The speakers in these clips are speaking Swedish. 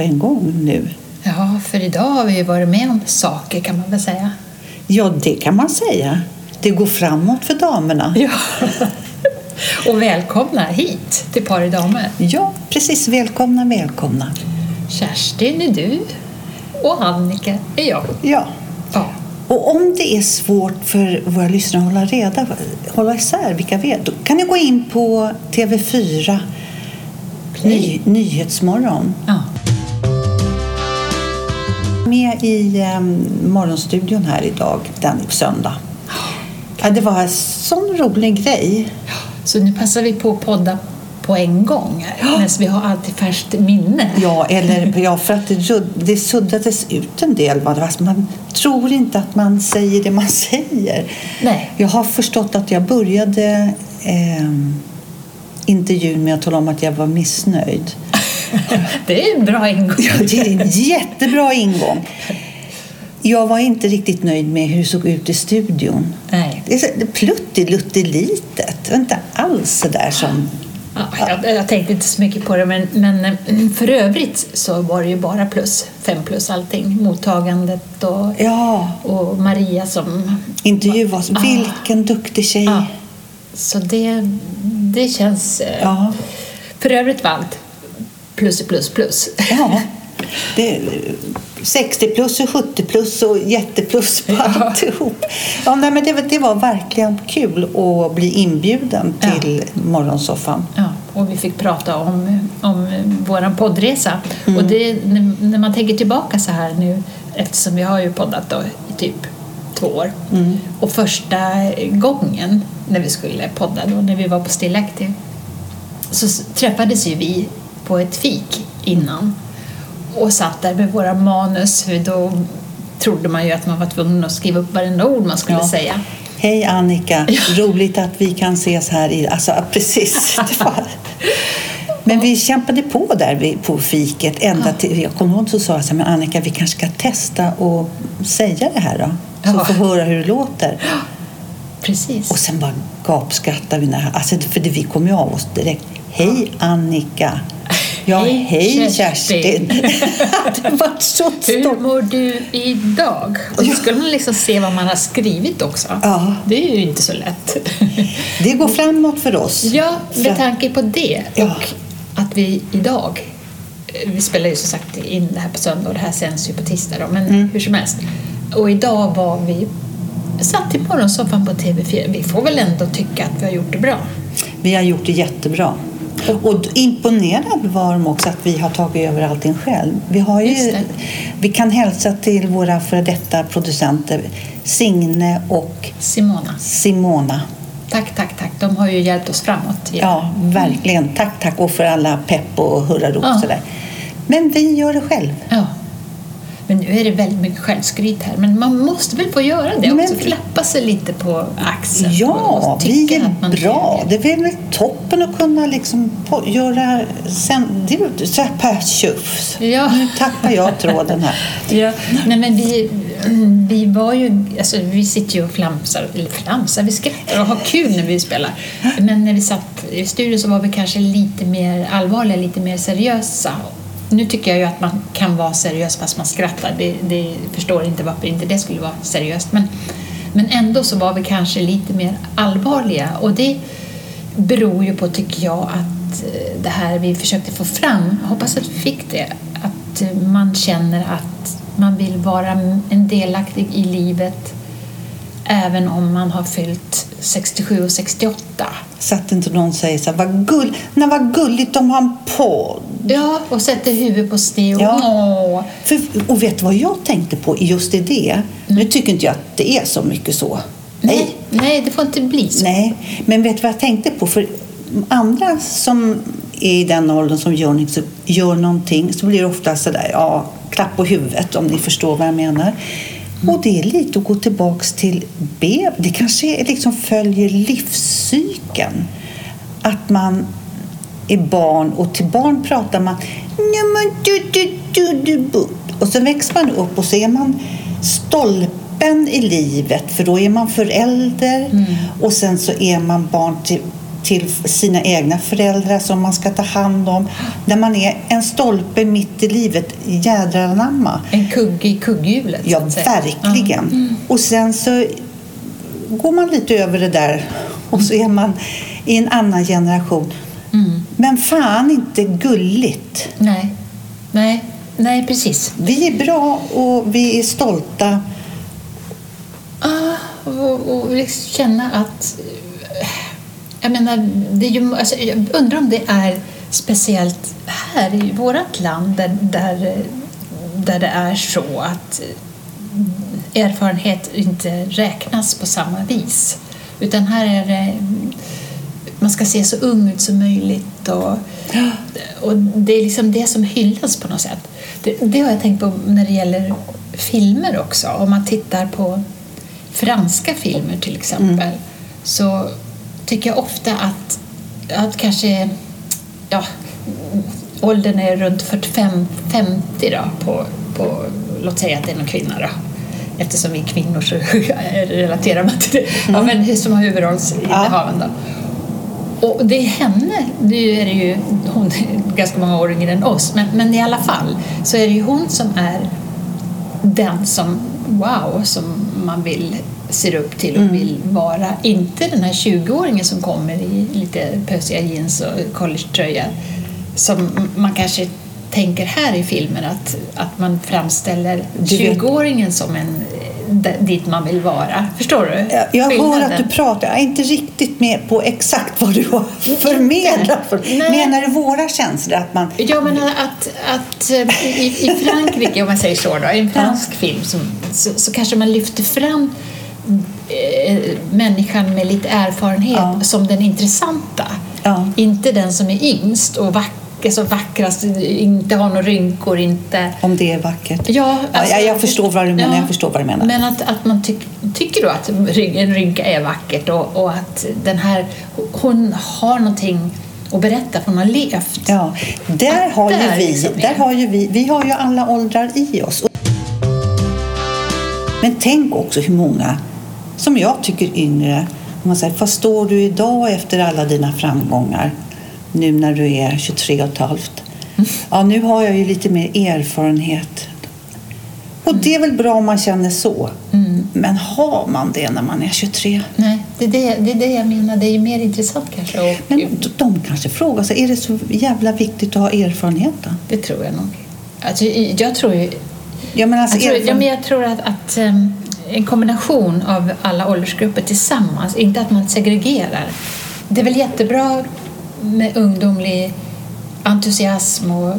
på en gång nu. Ja, för idag har vi ju varit med om saker kan man väl säga. Ja, det kan man säga. Det går framåt för damerna. Ja. Och välkomna hit till Par i damer. Ja, precis. Välkomna, välkomna. Kerstin är du och Annika är jag. Ja. Ja. Och om det är svårt för våra lyssnare att hålla reda hålla isär vilka vi är, då kan ni gå in på TV4 Ny, Nyhetsmorgon. ja. Med i um, morgonstudion här idag, den söndag. Ja, det var en sån rolig grej. Så nu passar vi på att podda på en gång här, medan vi har alltid färskt minne. Ja, eller, ja för att det, det suddades ut en del. Alltså, Man tror inte att man säger det man säger. Nej. Jag har förstått att jag började eh, intervjun med att tala om att jag var missnöjd. Det är en bra ingång. Ja, det är en jättebra ingång. Jag var inte riktigt nöjd med hur det såg ut i studion. Nej. Det är så-. Det var inte alls så där som... Ja, jag, jag tänkte inte så mycket på det, men, men eh, för övrigt så var det ju bara plus. Fem plus allting. Mottagandet och, Ja, och Maria som... intervjuas. Ah. Vilken duktig tjej. Ja. Så det, det känns... eh, Ja. För övrigt var allt plus plus plus. Ja. Det är 60 plus och 70 plus och jätteplus på Ja. alltihop. Ja, nej, men det, var- det var verkligen kul att bli inbjuden Ja. till morgonsoffan. Ja, och vi fick prata om, om vår poddresa. Mm. Och det, när, man tänker tillbaka så här nu, eftersom vi har ju poddat då i typ två år. Mm. Och första gången när vi skulle podda, då, när vi var på Still Active, så träffades ju vi på ett fik innan och satt där med våra manus. Då trodde man ju att man var tvungen att skriva upp varenda ord man skulle Ja. säga. Hej Annika, roligt att vi kan ses här. I, alltså, precis. Men vi kämpade på där på fiket. Ända till, jag kommer ihåg så sa jag så här, men Annika vi kanske ska testa och säga det här då. Så Ja. får höra hur det låter. Precis. Och sen bara gapskrattade vi. När, alltså, för det, vi kom ju av oss direkt. Hej Annika! Ja, Hej, hej, Kerstin. Det var så Hur stort. mår du idag? Och så skulle man liksom se vad man har skrivit också. Ja. Det är ju inte så lätt. Det går framåt för oss. ja, med tanke på det Ja. och att vi idag eh, vi spelar ju som sagt in det här på söndag och det här sänds ju på tisdag då, men Mm. hur som helst. Och idag var vi satt i morgonsoffan på TV4. Vi får väl ändå tycka att vi har gjort det bra. Vi har gjort det jättebra. Och imponerad var de också att vi har tagit över allting själv. Vi, har ju, vi kan hälsa till våra före detta producenter Signe och Simona, Simona. tack, tack, tack. De har ju hjälpt oss framåt. Ja, verkligen. Tack, tack. Och för alla pepp och hurrarop. Ja. Sådär. Men vi gör det själv. Ja. Men nu är det väldigt mycket självskryt här. Men man måste väl få göra det Men- också? Klappa sig lite på axeln. Ja, vi är bra. Det är väl toppen att kunna liksom på, göra... Sen, det är så här per tjufs. Ja. Nu tappar jag tråden här. Ja, nej men vi, vi var ju, alltså vi sitter ju och flamsar, eller flamsar, vi skrattar och har kul när vi spelar. Men när vi satt i studion så var vi kanske lite mer allvarliga, lite mer seriösa. Nu tycker jag ju att man kan vara seriös fast man skrattar. Det, det förstår inte varför inte det skulle vara seriöst. Men, men ändå så var vi kanske lite mer allvarliga och det beror ju på, tycker jag, att eh, det här vi försökte få fram, jag hoppas att vi fick det, att eh, man känner att man vill vara en delaktig i livet även om man har fyllt 67 och 68. Så att inte någon säger så här, vad, gull, nej, vad gulligt de har en podd. Ja, och sätter huvudet på sned och Ja. För, och vet du vad jag tänkte på just i det? Nu tycker inte jag att det är så mycket så. Nej, nej, det får inte bli så. Nej, men vet du vad jag tänkte på? För andra som är i den åldern som gör, gör någonting så blir det ofta sådär, ja, klapp på huvudet om ni förstår vad jag menar. Och det är lite att gå tillbaks till B. Det kanske är liksom följer livscykeln. Att man är barn och till barn pratar man "Nej, men du, du, du, du, bu." och så växer man upp och så är man stolpen i livet för då är man förälder och sen så är man barn till till sina egna föräldrar som man ska ta hand om. Där man är en stolpe mitt i livet. Jädrar anamma. En kugge i kugghjulet. Ja, verkligen. Och sen så går man lite över det där och så är man i en annan generation. Mm. Men fan inte gulligt. Nej. Nej. Nej, precis. Vi är bra och vi är stolta. Ah, och, och liksom känna att... Jag menar, det är ju, alltså, jag undrar om det är speciellt här i vårt land där, där, där det är så att eh, erfarenhet inte räknas på samma vis. Utan här är det... Man ska se så ung ut som möjligt och, och det är liksom det som hyllas på något sätt. Det, det har jag tänkt på när det gäller filmer också. Om man tittar på franska filmer till exempel så tycker jag ofta att, att kanske ja, åldern är runt 45-50 då på, på, låt säga att det är någon kvinna då. Eftersom vi är kvinnor så relaterar man till det. Ja, men som har huvudrollsinnehaven då. Och det är henne, nu är det ju hon är ganska många år yngre än oss, men, men i alla fall så är det ju hon som är den som, wow, som man vill ser upp till och vill vara. Inte den här 20-åringen som kommer i lite pösiga jeans och collegetröja som man kanske tänker här i filmen att, att man framställer Du vet- 20-åringen som en dit man vill vara. Förstår du? Jag, jag hör att du pratar. Jag är inte riktigt med på exakt vad du har förmedlat. Menar du våra känslor? Att man, Jag menar att, att eh, i, i Frankrike, om man säger så, då, i en fransk film som, så, så kanske man lyfter fram eh, människan med lite erfarenhet Ja. som den intressanta. Ja. Inte den som är yngst och vacker, så vackrast, inte har några rynkor, inte... om det är vackert. Ja, alltså- ja, jag förstår vad du menar. Jag förstår vad du menar. Men att, att man tyck, tycker då att en rynka är vackert och, och att den här, hon har någonting att berätta för hon har levt. Ja, där Att har, ju vi, liksom är- där har ju vi, vi har ju alla åldrar i oss. Men tänk också hur många, som jag tycker yngre, om man säger, vad står du idag efter alla dina framgångar? Nu när du är 23 och ett halvt. Ja, nu har jag ju lite mer erfarenhet. Och det är väl bra om man känner så. Men har man det när man är 23? Nej, det är det, det är det jag menar. Det är mer intressant kanske. Och, Men de- kanske frågar sig, är det så jävla viktigt att ha erfarenhet då? Det tror jag nog. Alltså, jag tror ju... Jag menar, alltså, Jag tror, ja, erfaren- men jag tror att, att em, en kombination av alla åldersgrupper tillsammans, inte att man segregerar. Det är väl jättebra med ungdomlig entusiasm och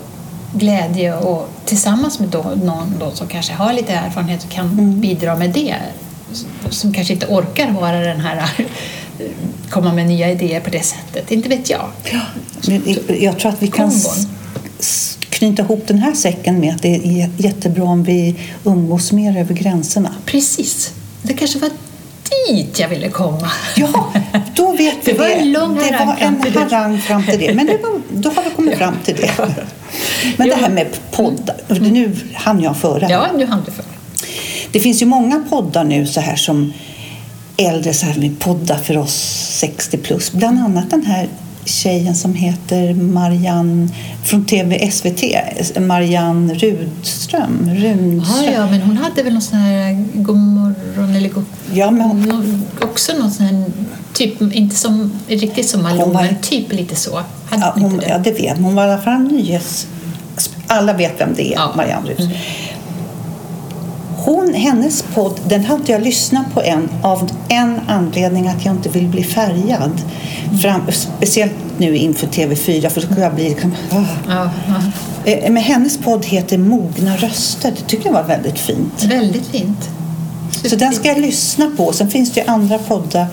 glädje och tillsammans med då, någon då som kanske har lite erfarenhet och kan Mm. bidra med det. Som kanske inte orkar vara den här komma med nya idéer på det sättet. Inte vet jag. Men jag tror att vi kan knyta ihop den här säcken med att det är jättebra om vi umgås mer över gränserna. Precis. Det kanske var dit jag ville komma. Ja, då vet vi Det var en lång Det var en det. harang fram till det. Men det var, då har vi kommit fram till det. Men det här med poddar, nu hann jag före. Ja, nu hann du för. Det finns ju många poddar nu så här som äldre så här med poddar för oss 60 plus. Bland annat den här tjejen som heter Marianne från TV SVT, Marianne Rudström. Rundström. Ja, ja, men hon hade väl någon sån här god morgon eller god... Ja, men hon- Också någon sån här, typ, inte som, riktigt som Malou, var- men typ lite så. Hade Ja, hon hon, inte ja, det? det vet Hon var i alla fall nyhets... Alla vet vem det är, Ja. Mm. Marianne Rudström. Hon, hennes podd, den har inte jag lyssnat på än av en anledning att jag inte vill bli färgad. Fram, speciellt nu inför TV4 för då skulle jag bli... liksom, ah. Ja, ja. Eh, Men hennes podd heter Mogna röster. Det tycker jag var väldigt fint. Väldigt fint. Så den ska jag lyssna på. Sen finns det ju andra poddar.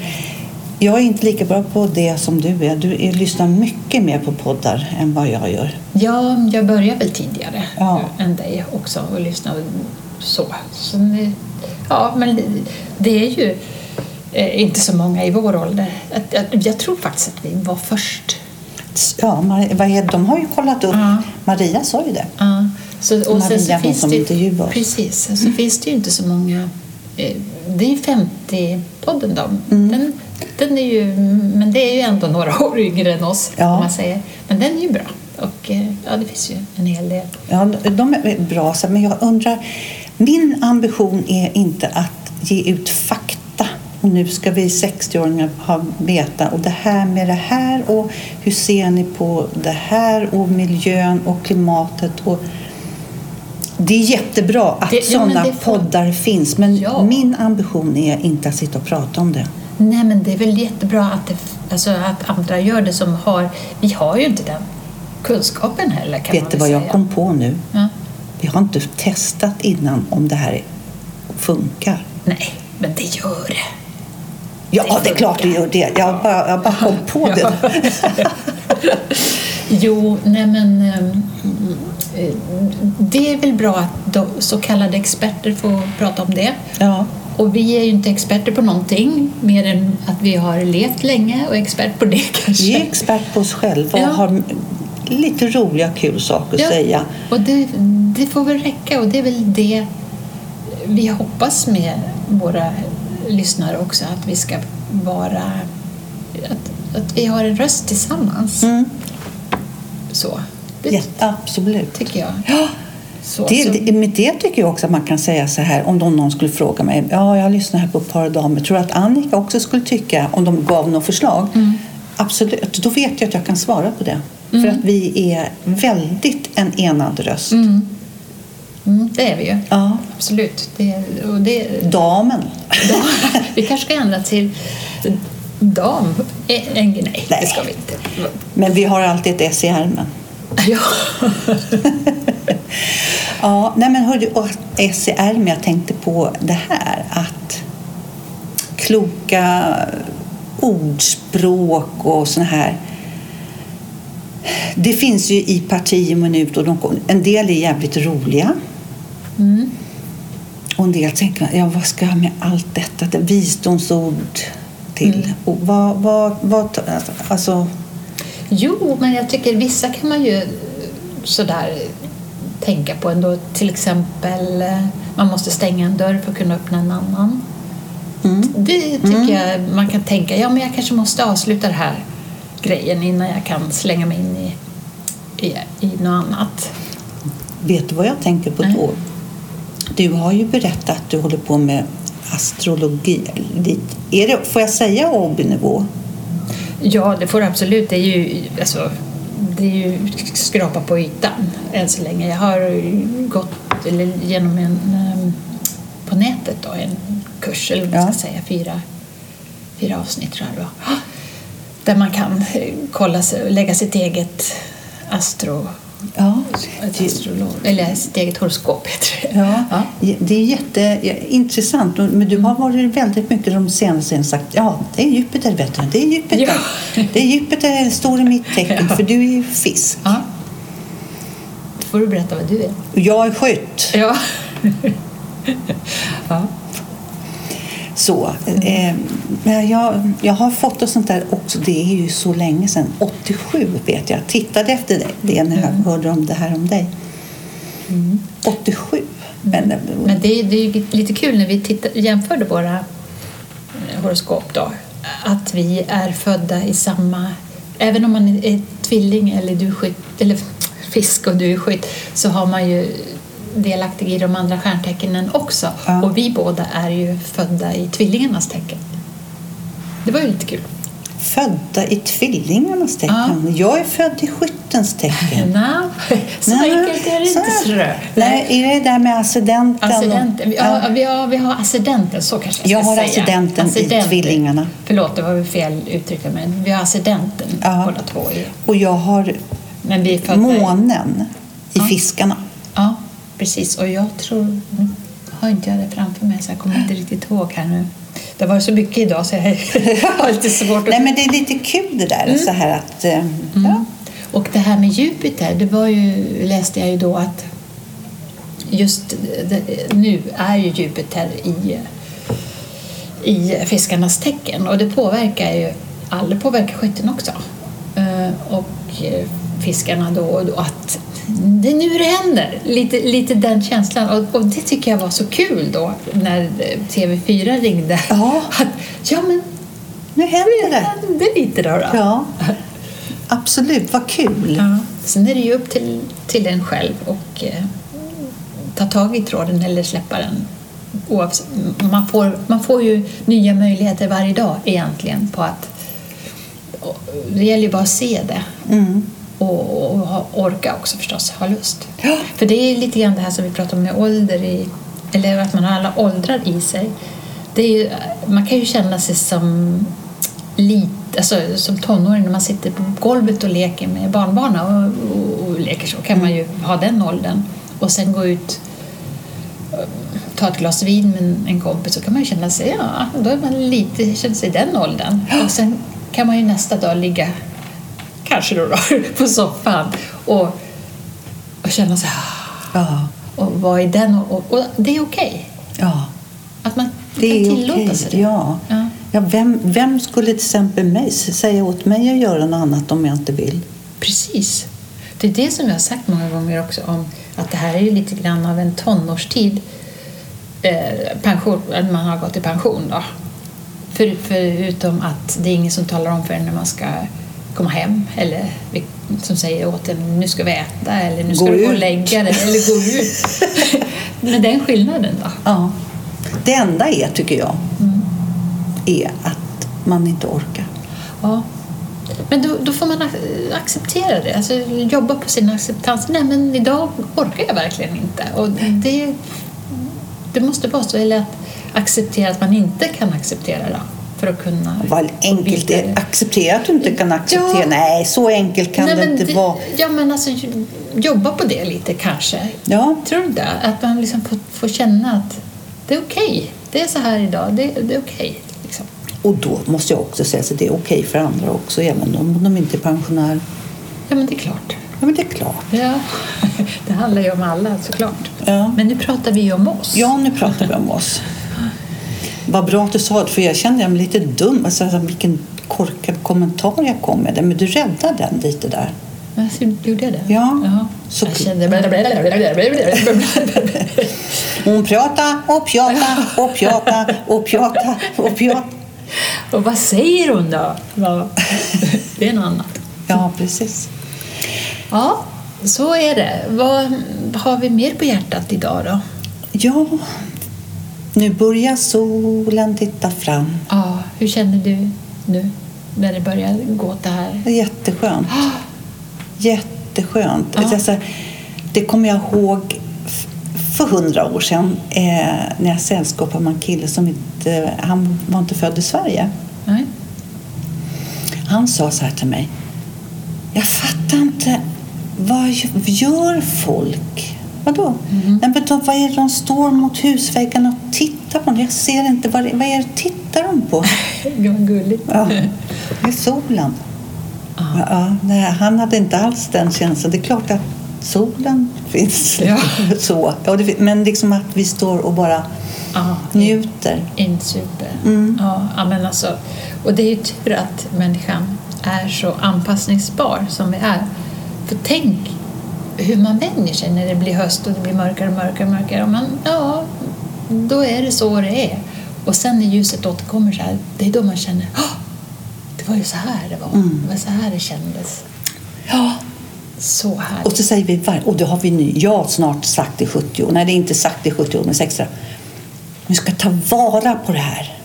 Jag är inte lika bra på det som du är. Du är, lyssnar mycket mer på poddar än vad jag gör. Ja, jag började väl tidigare Ja. än dig också och lyssnade så. så ja, men det, är ju eh, inte så många i vår ålder. Jag tror faktiskt att vi var först. Ja, de har ju kollat upp. Ja. Maria sa ju det. Ja, så, och Maria, sen så finns som det, intervjuar oss. Precis, så finns det ju inte så många... eh, Det är 50-podden då. Mm. Den Den är ju, men det är ju ändå några år yngre än oss, Ja. om man säger. Men den är ju bra. Och eh, ja, det finns ju en hel del. Ja, de är bra, men jag undrar... Min ambition är inte att ge ut fakta. Och nu ska vi 60-åringar ha veta och det här med det här och hur ser ni på det här och miljön och klimatet och det är jättebra att Det- ja, sådana det får- poddar finns men Ja. min ambition är inte att sitta och prata om det. Nej, men det är väl jättebra att, det, alltså, att andra gör det som har... Vi har ju inte den kunskapen heller, kan man Vet du väl vad jag säga. kom på nu? Ja. Vi har inte testat innan om det här funkar. Nej, men det gör det. Ja, Det det är klart det gör det. Jag bara, jag bara kom på det. Jo, nej men ehm, eh, det är väl bra att de, så kallade experter får prata om det. Ja, Och vi är ju inte experter på någonting mer än att vi har levt länge och är expert på det kanske. vi är expert på oss själva och Ja. har lite roliga, kul saker att Ja. säga. Och det, det får väl räcka och det är väl det vi hoppas med våra lyssnare också, att vi ska vara... Att, att vi har en röst tillsammans. Mm. Så. Det Ja, absolut. tycker jag. Ja, Så, det, så, det, med det tycker jag också att man kan säga så här, om någon skulle fråga mig, ja, jag lyssnar här på ett par damer, tror du att Annika också skulle tycka, om de gav något förslag? Mm. Absolut, då vet jag att jag kan svara på det. För att vi är väldigt en enad röst. Mm. Mm, det är vi ju. Ja, Absolut. Det, och det, damen. vi kanske ska ändra till dam. Eh, eh, Nej, det ska vi inte. Men vi har alltid ett S i ärmen. Ja. Ja, nej men hördu, och S i ärmen, jag tänkte på det här att kloka ordspråk och såna här. Det finns ju i parti och minut och de, en del är jävligt roliga. Mm. Och en del tänker, ja vad ska jag med allt detta? Det visdomsord till. Och vad, vad, vad, alltså, Jo, men jag tycker vissa kan man ju sådär tänka på ändå. Till exempel, eh, man måste stänga en dörr för att kunna öppna en annan. mm, Det tycker jag man kan tänka, ja men jag kanske måste avsluta den här grejen innan jag kan slänga mig in i, i, i något annat. vet du vad jag tänker på då? Du har ju berättat att du håller på med astrologi. Är det, får jag säga hobbynivå? Ja, det får du absolut. Det är ju, alltså, det är ju skrapa på ytan än så länge. Jag har gått eller, genom en, ehm, på nätet då, en kurs, eller vad man Ja. ska säga, fyra, fyra avsnitt tror jag det var. Där man kan eh, kolla, sig- lägga sitt eget astro, Ja. ett astrolog, eller sitt eget horoskop heter det. Ja, Ja. det är jätteintressant. Men du har varit väldigt mycket de senaste åren sagt ja, det är Jupiter vet du. Det är Jupiter. Ja. Det är Jupiter står i mitt tecken Ja. för du är ju fisk. Ja. Då får du berätta vad du är. Och jag är skytt. Ja. ja. Så, eh, jag, jag har fått och sånt där också. Det är ju så länge sedan. 87 vet jag. Tittade efter det, när jag hörde om det här om dig. 87. Men, Men det är, det är lite kul när vi tittar, jämförde våra eh, horoskop då. Att vi är födda i samma... Även om man är tvilling eller du skytt, eller fisk och du är skytt så har man ju delaktig i de andra stjärntecknen också. Ja. Och vi båda är ju födda i tvillingarnas tecken. Det var ju lite kul. födda i tvillingarnas tecken. Jag är född i skyttens tecken. Nej, så Nej, enkelt är det så inte. här. Så det. Nej, är det där med ascendenten? och- Ascendenten. Ja, vi, har, vi har ascendenten, så kanske Jag ska har säga. ascendenten i tvillingarna. Förlåt, det var fel uttryck men vi har ascendenten Ja. båda två. i- Och jag har Men vi månen i Ja. fiskarna. Ja, precis. Och jag tror... Nu har inte jag det framför mig så jag kommer inte riktigt ihåg här nu. Det varit så mycket idag så jag har lite svårt att... Nej, men det är lite kul det där. Så här att, eh, ja. Och det här med Jupiter, det var ju, läste jag ju då att just det, nu är ju Jupiter i, i fiskarnas tecken och det påverkar ju alla, det påverkar skytten också. Eh, Och fiskarna då, och då att det är nu det händer, lite, lite den känslan. Och, och det tycker jag var så kul då när TV4 ringde. Ja. Att, ja men nu händer det. hände lite då. då. Ja, absolut. Vad kul. Ja. Sen är det ju upp till, till en själv och eh, ta tag i tråden eller släppa den. Oavsett, man, får, man får ju nya möjligheter varje dag egentligen på att det gäller ju bara att se det Mm. Och, och orka också förstås, ha lust. Ja. För det är lite grann det här som vi pratar om med ålder, i, eller att man har alla åldrar i sig. Det är ju, man kan ju känna sig som lite, alltså, som tonåring när man sitter på golvet och leker med barnbarnen och, och, och leker så kan man ju ha den åldern och sen gå ut eh, ta ett glas vin med en- en kompis så kan man ju känna sig, ja, då är man lite, känner sig i den åldern. Och sen kan man ju nästa dag ligga, kanske då, då på soffan och, och känna sig, ah, Ja, och vara i den och, och, och det är okej. ja. Att man Det kan är tillåta okej. sig det. Ja. Ja. Ja, vem, vem skulle till exempel mig säga åt mig att göra något annat om jag inte vill? Precis. Det är det som jag har sagt många gånger också om att det här är ju lite grann av en tonårstid. Eh, pension, man har gått i pension då. För, förutom att det är ingen som talar om för en när man ska komma hem eller som säger åt en nu ska vi äta eller nu ska Gå du gå och lägga dig eller gå ut. Men den skillnaden då? Ja. Det enda är, tycker jag, Mm. är att man inte orkar. Ja. Men då, då får man ac- acceptera det, alltså jobba på sin acceptans. Nej, men idag orkar jag verkligen inte. Och det, det måste vara så, eller att acceptera att man inte kan acceptera det för att kunna... Vad enkelt det är. Acceptera att du inte kan acceptera. Ja. Nej, så enkelt kan Nej, det inte vara. Ja, men alltså jobba på det lite kanske. Ja, Tror du inte? Att man liksom får, får känna att det är okej. Det är så här idag. Det, det är okej. liksom. och då måste jag också säga att det är okej för andra också, även om de inte är pensionärer. Ja, men det är klart. Ja, men det är klart. Ja. Det handlar ju om alla såklart. Ja. Men nu pratar vi ju om oss. Ja, nu pratar vi om oss. Vad bra att du sa det, för jag kände mig lite dum. Alltså, alltså, vilken korkad kommentar jag kom med. Men du räddade den lite där. Men så gjorde jag det? Ja. Jaha. Så- Jag kände... Hon pratar och pjata och pjata och pjata och pjata. Och vad säger hon då? Det är något annat. Ja, precis. Ja, så är det. Vad har vi mer på hjärtat idag då? Ja, nu börjar solen titta fram. Ja, hur känner du nu när det börjar gå åt det här? Det är jätteskönt. Jätteskönt. Ja. Alltså, det kommer jag ihåg för hundra år sedan eh, när jag sällskapade med en kille som inte han var inte född i Sverige. Nej? Han sa så här till mig. Jag fattar inte. Vad gör folk? Vadå? Nej, men de, vad är det de står mot husväggen och tittar på? Jag ser inte. Vad, vad är det tittar de på? Vad gulligt. Ja, det är solen. Ja, ja, nej, han hade inte alls den känslan. Det är klart att solen finns. Ja. Så. Ja, det, men liksom att vi står och bara Ja, njuter. insuper. Mm. Ja, men alltså, och det är ju tur att människan är så anpassningsbar som vi är. För tänk hur man vänjer sig när det blir höst och det blir mörkare och mörkare och mörkare. Och man, ja, då är det så det är. Och sen när ljuset återkommer så här, det är då man känner "Åh, det var ju så här det var. Mm. Det var så här det kändes. Ja. Så här. Och så säger vi, var- och då har vi ny, jag har snart sagt i 70 år, nej det är inte sagt i 70 år, men 60 år. Vi ska ta vara på det här.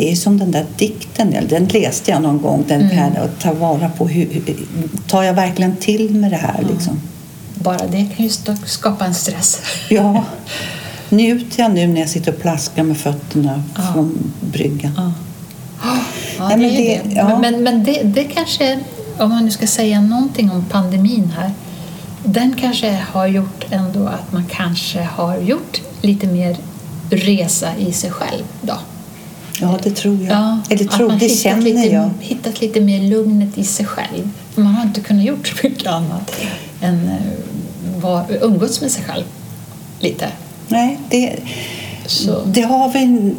Mm. Det är som den där dikten, den läste jag någon gång, den här att ta vara på hur, tar jag verkligen till med det här liksom? Bara det kan ju skapa en stress. Ja. Njuter jag nu när jag sitter och plaskar med fötterna Ja. från bryggan? Ja, ja Nej, men det- det. ja. Men, men det, det kanske, om man nu ska säga någonting om pandemin här, den kanske har gjort ändå att man kanske har gjort lite mer resa i sig själv då. Ja, det tror jag. Eller att tror, man det hittat känner lite, jag. hittat lite mer lugnet i sig själv. Man har inte kunnat gjort så mycket annat än eh, var, umgåtts med sig själv lite. Nej, det, Så. det har vi...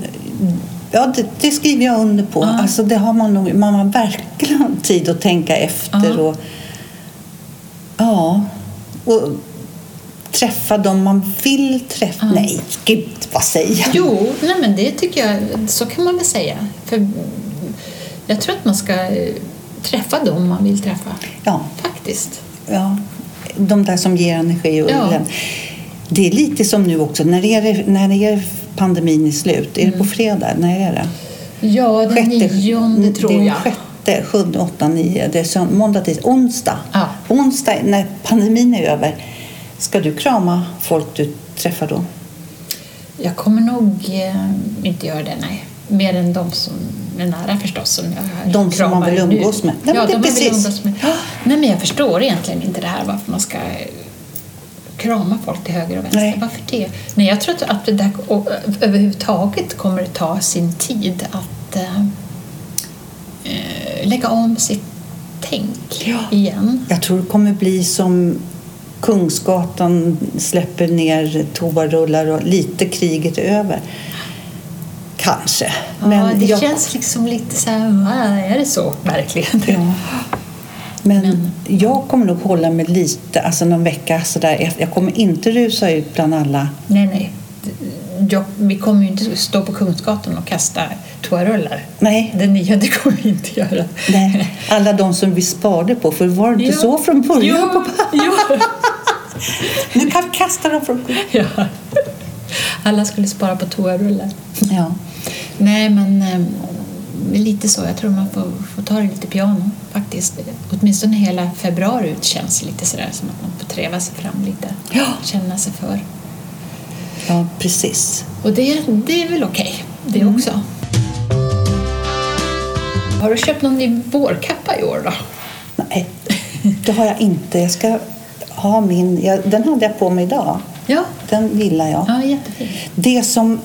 Ja, det, det skriver jag under på. Ja. Alltså, det har man nog. Man har verkligen tid att tänka efter. Ja. Och, ja. Och träffa dem man vill träffa. Nej, gud vad säger jag? Jo, nej men det tycker jag, så kan man väl säga. För jag tror att man ska eh, träffa dem man vill träffa. Ja, Faktiskt. ja. De där som ger energi och Ja. Det är lite som nu också. När är, det, när är pandemin i slut? Är det på fredag? När är det? Ja, den Sjätte- nionde tror det är jag. sjätte, sjunde, åtta, nio. Det är sönd- måndag, tisdag, onsdag. Ja. Onsdag, när pandemin är över. Ska du krama folk du träffar då? Jag kommer nog eh, inte göra det, nej. Mer än de som är nära förstås. Som jag De som man vill umgås med. Nej, ja, men det är de man vill precis. umgås med. Nej, men jag förstår egentligen inte det här varför man ska eh, krama folk till höger och vänster. Nej. Varför det? Nej, jag tror att, att det där ö- överhuvudtaget kommer det ta sin tid att eh, eh, lägga om sitt tänk Ja. igen. Jag tror det kommer bli som Kungsgatan släpper ner toarullar och lite kriget är över. Kanske. ja, det jag, känns liksom lite så här, "Ah, är det så verkligen? Ja. Men, Men- jag kommer nog hålla mig lite, alltså någon vecka sådär. Jag kommer inte rusa ut bland alla. Nej, nej. Jag, vi kommer ju inte stå på Kungsgatan och kasta toarullar. Nej, Den nionde kommer vi inte göra. nej. alla de som vi sparade på. För var det inte Ja. så från början? Jo, jo. Nu kan vi kasta dem från Ja. Alla skulle spara på toarullar. Ja. Nej, men eh, lite så. Jag tror man får, får ta det lite piano faktiskt. Åtminstone hela februari ut känns lite sådär som att man får treva sig fram lite. Ja. Känna sig för. Ja, precis. Och det, det är väl okej, det Mm. också. Har du köpt någon ny vårkappa i år då? Nej, det har jag inte. Jag ska ha min... Jag, den hade jag på mig idag. Ja, Den gillar jag. ja jättefin. Det som...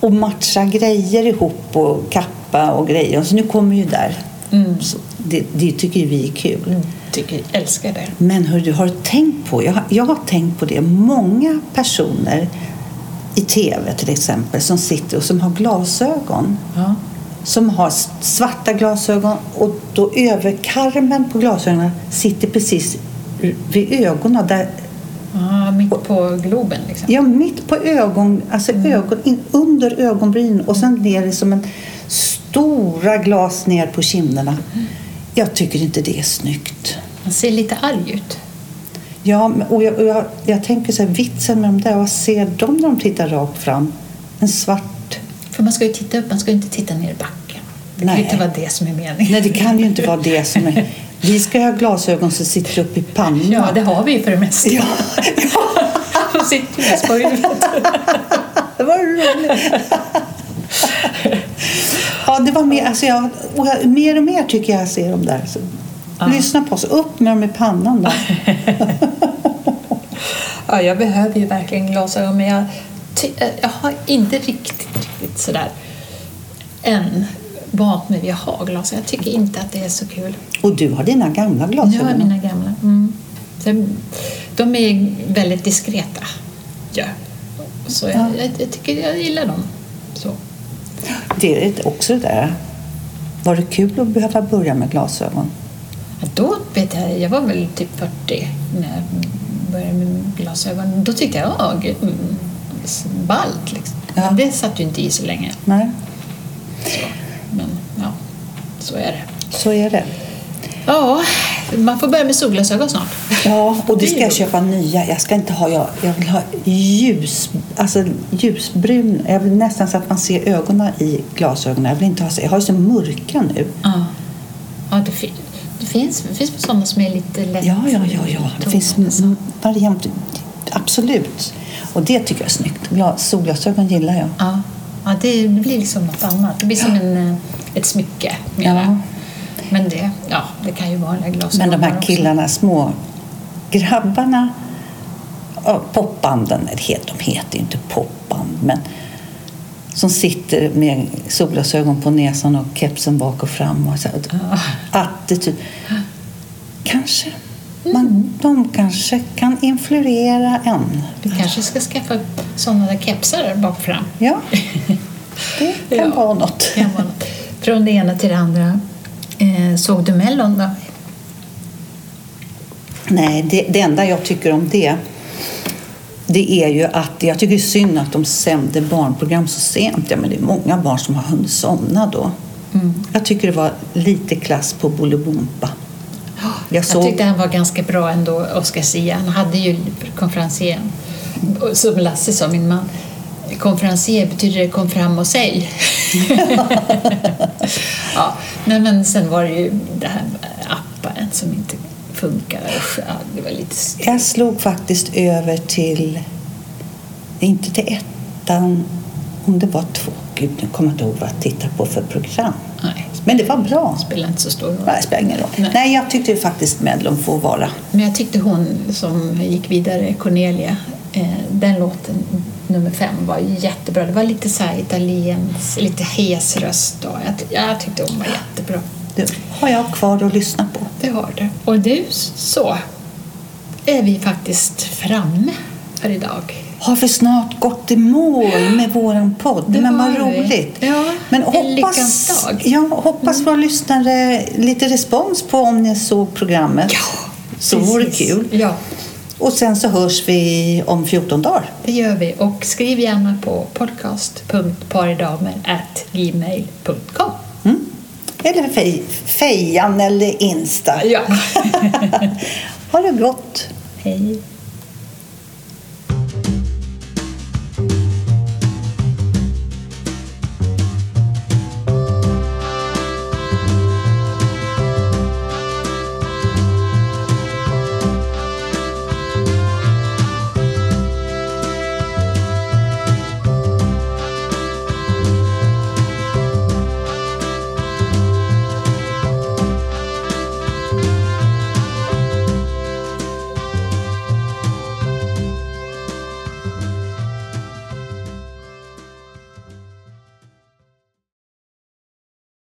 att matcha grejer ihop och kappa och grejer. Så nu kommer ju där. Mm. Så det, det tycker vi är kul. Tycker, älskar det. Men hur du har tänkt på, jag, har- jag har tänkt på det, många personer i tv till exempel som sitter och som har glasögon. Ja. Som har svarta glasögon och då överkarmen på glasögonen sitter precis vid ögonen. Där, Ja, mitt på Globen liksom. ja, mitt på ögon, alltså Mm. ögon, in, under ögonbrynen och sen ner som en stora glas ner på kinderna. Mm. Jag tycker inte det är snyggt. Han ser lite arg ut. Ja, och jag, och jag, jag tänker så här, vitsen med de där, vad ser de när de tittar rakt fram? En svart... För man ska ju titta upp, man ska ju inte titta ner i backen. Det kan Nej. ju inte vara det som är meningen. Nej, det kan ju inte vara det som är... Vi ska ha glasögon som sitter upp i pannan. Ja, det har vi ju för det mesta. Ja, De sitter mest på huvudet. det var roligt. Ja, det var mer, alltså jag, och jag, mer och mer tycker jag ser dem där. Så, Lyssna på oss, upp med dem i pannan då. Ja, jag behöver ju verkligen glasögon men jag, eh, jag har inte riktigt, riktigt sådär än vant mig vid att ha glasögon. Jag tycker inte att det är så kul. Och du har dina gamla har jag glasögon. mina gamla. Mm. De är väldigt diskreta. Ja. Så jag, Ja. jag, jag tycker jag gillar dem. Det är också det där. Var det kul att behöva börja med glasögon? Ja, Då vet jag, jag var väl typ 40 när jag började med glasögon. Då tyckte jag, ja, mm, ballt liksom. Ja. Men det satt ju inte i så länge. Nej, Så. Men ja, så är det. så är det. Ja, man får börja med solglasögon snart. Ja, och det ska jag köpa nya. Jag ska inte ha, jag, jag vill ha ljus, alltså ljusbrun. Jag vill nästan så att man ser ögonen i glasögonen. Jag vill inte ha, jag har ju så mörka nu. Ja, ja det, fin- det finns, det finns sådana som är lite lätt Ja, ja, ja, ja. Det finns tonade, så. m- variant. Absolut. Och det tycker jag är snyggt. Gla- Solglasögon gillar jag. Ja, ja det, blir liksom något annat. Det blir som en, eh, ett smycke. Ja. Men det, ja, det kan ju vanliga glasögon Men de här vara också. killarna, små grabbarna, popbanden, de heter ju inte popband, men som sitter med solglasögon på näsan och kepsen bak och fram. Och så. Ja. Attityd. Kanske. Man, de kanske kan influera en. Vi kanske ska skaffa sådana där kepsar bak och fram. Ja, det kan Ja. vara något. Kan vara något. Från det ena till det andra. Eh, såg du Mellon då? Nej, det, det enda jag tycker om det, det är ju att jag tycker det är synd att de sänder barnprogram så sent. Ja, men det är många barn som har hunnit somna då. Jag tycker det var lite klass på Bolibompa. Jag Jag, såg- tyckte han var ganska bra ändå, Oscar Sia. Han hade ju konferencier. Och Som Lasse sa, min man, konferencier betyder kom fram och säg. ja, nej, men sen var det ju det här med appen som inte funkar. Ja, det var lite... Jag slog faktiskt över till, inte till ettan, om det var två. Gud, nu kommer jag inte ihåg vad jag tittade på för program. Nej, Men det var bra. spelar inte så stor roll. Nej, det spelar ingen roll. Nej. Nej. jag tyckte faktiskt Medlem får vara. Men jag tyckte hon som gick vidare, Cornelia, eh, den låten, nummer fem, var jättebra. Det var lite så här italiensk, lite hes röst. Och jag, jag tyckte hon var jättebra. Det har jag kvar att lyssna på. Det har du. Och du, så är vi faktiskt framme för idag. Har vi snart gått i mål med våran podd? Det Men vad roligt! Ja, Men en hoppas, dag. Ja, hoppas våra lyssnare lite respons på om ni såg programmet. så vore det precis. kul. Ja, Och sen så hörs vi om 14 dagar. det gör vi. Och skriv gärna på podcast.paridamer.gmail.com Mm. Eller fej, Fejan eller Insta. Ja. ha det gott! Hej.